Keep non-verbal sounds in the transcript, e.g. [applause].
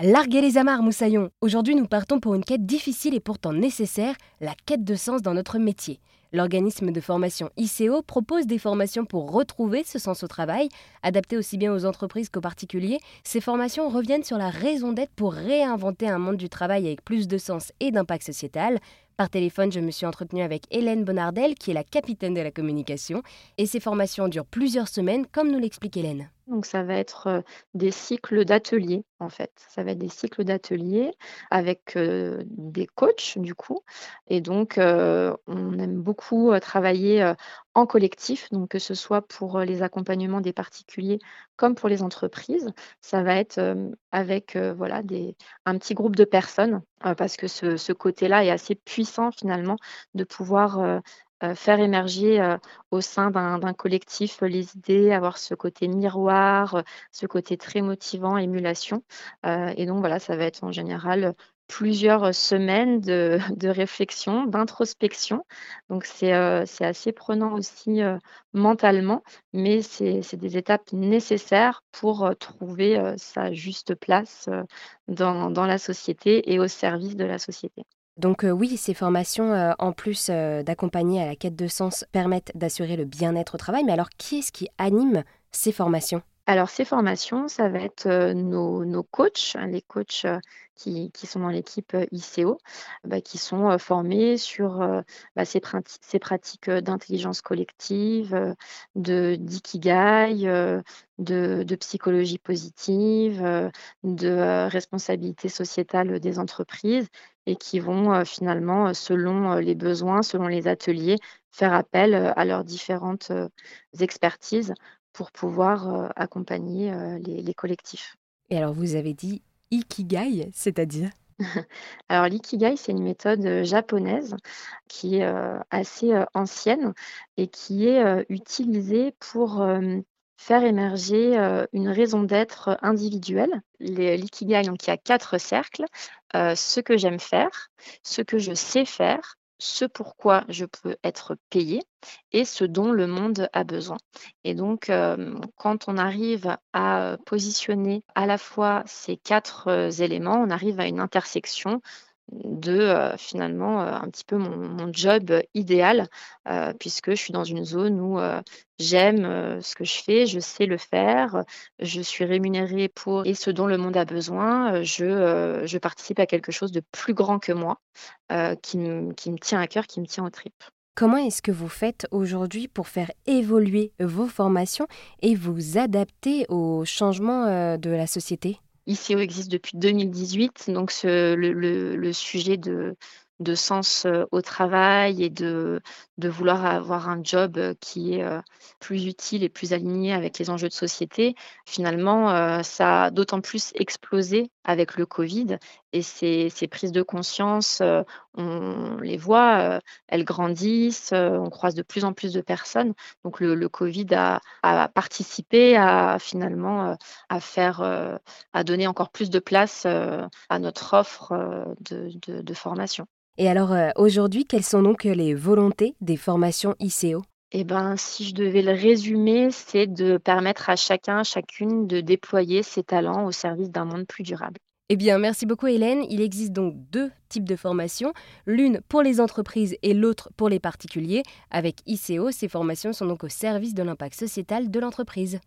Larguez les amarres, Moussaillon. Aujourd'hui, nous partons pour une quête difficile et pourtant nécessaire, la quête de sens dans notre métier. L'organisme de formation ICO propose des formations pour retrouver ce sens au travail, adaptées aussi bien aux entreprises qu'aux particuliers. Ces formations reviennent sur la raison d'être pour réinventer un monde du travail avec plus de sens et d'impact sociétal. Par téléphone, je me suis entretenue avec Hélène Bonardel, qui est la capitaine de la communication, et ces formations durent plusieurs semaines, comme nous l'explique Hélène. Donc ça va être des cycles d'ateliers en fait. Ça va être des cycles d'ateliers avec des coachs du coup. Et donc on aime beaucoup travailler en collectif, donc que ce soit pour les accompagnements des particuliers comme pour les entreprises. Ça va être avec voilà des, un petit groupe de personnes parce que ce, ce côté-là est assez puissant finalement de pouvoir faire émerger au sein d'un collectif les idées, avoir ce côté miroir, ce côté très motivant, émulation. et donc voilà, ça va être en général plusieurs semaines [laughs] de, réflexion, d'introspection. Donc c'est assez prenant aussi mentalement, mais c'est des étapes nécessaires pour trouver sa juste place dans la société et au service de la société. Donc oui, ces formations, en plus d'accompagner à la quête de sens, permettent d'assurer le bien-être au travail. Mais alors, qui est-ce qui anime ces formations? Alors, ces formations, ça va être nos, nos coachs, hein, les coachs qui, sont dans l'équipe ICO, bah, qui sont formés sur bah, ces, pratiques d'intelligence collective, de d'ikigai, de, psychologie positive, de responsabilité sociétale des entreprises et qui vont finalement, selon les besoins, selon les ateliers, faire appel à leurs différentes expertises pour pouvoir accompagner les, collectifs. Et alors, vous avez dit Ikigai, c'est-à-dire? [laughs] Alors l'ikigai, c'est une méthode japonaise qui est assez ancienne et qui est utilisée pour faire émerger une raison d'être individuelle. L'ikigai, donc il y a quatre cercles. ce que j'aime faire, ce que je sais faire, ce pourquoi je peux être payé et ce dont le monde a besoin. Et donc, quand on arrive à positionner à la fois ces quatre éléments, on arrive à une intersection de finalement un petit peu mon, job idéal, puisque je suis dans une zone où j'aime ce que je fais, je sais le faire, je suis rémunérée pour et ce dont le monde a besoin, je, je participe à quelque chose de plus grand que moi, qui, me, qui me tient à cœur, qui me tient aux tripes. Comment est-ce que vous faites aujourd'hui pour faire évoluer vos formations et vous adapter aux changements de la société? ICO existe depuis 2018, donc le, sujet de, sens au travail et de, de vouloir avoir un job qui est plus utile et plus aligné avec les enjeux de société, finalement, ça a d'autant plus explosé avec le Covid et ces, ces prises de conscience, on les voit, elles grandissent, on croise de plus en plus de personnes. Donc le, le Covid a, a, participé à finalement à faire, à donner encore plus de place à notre offre de, de, formation. Et alors euh, aujourd'hui, quelles sont donc euh, les volontés des formations ICO eh ben, si je devais le résumer, c'est de permettre à chacun, chacune de déployer ses talents au service d'un monde plus durable. Eh bien, merci beaucoup Hélène. Il existe donc deux types de formations, l'une pour les entreprises et l'autre pour les particuliers. Avec ICO, ces formations sont donc au service de l'impact sociétal de l'entreprise.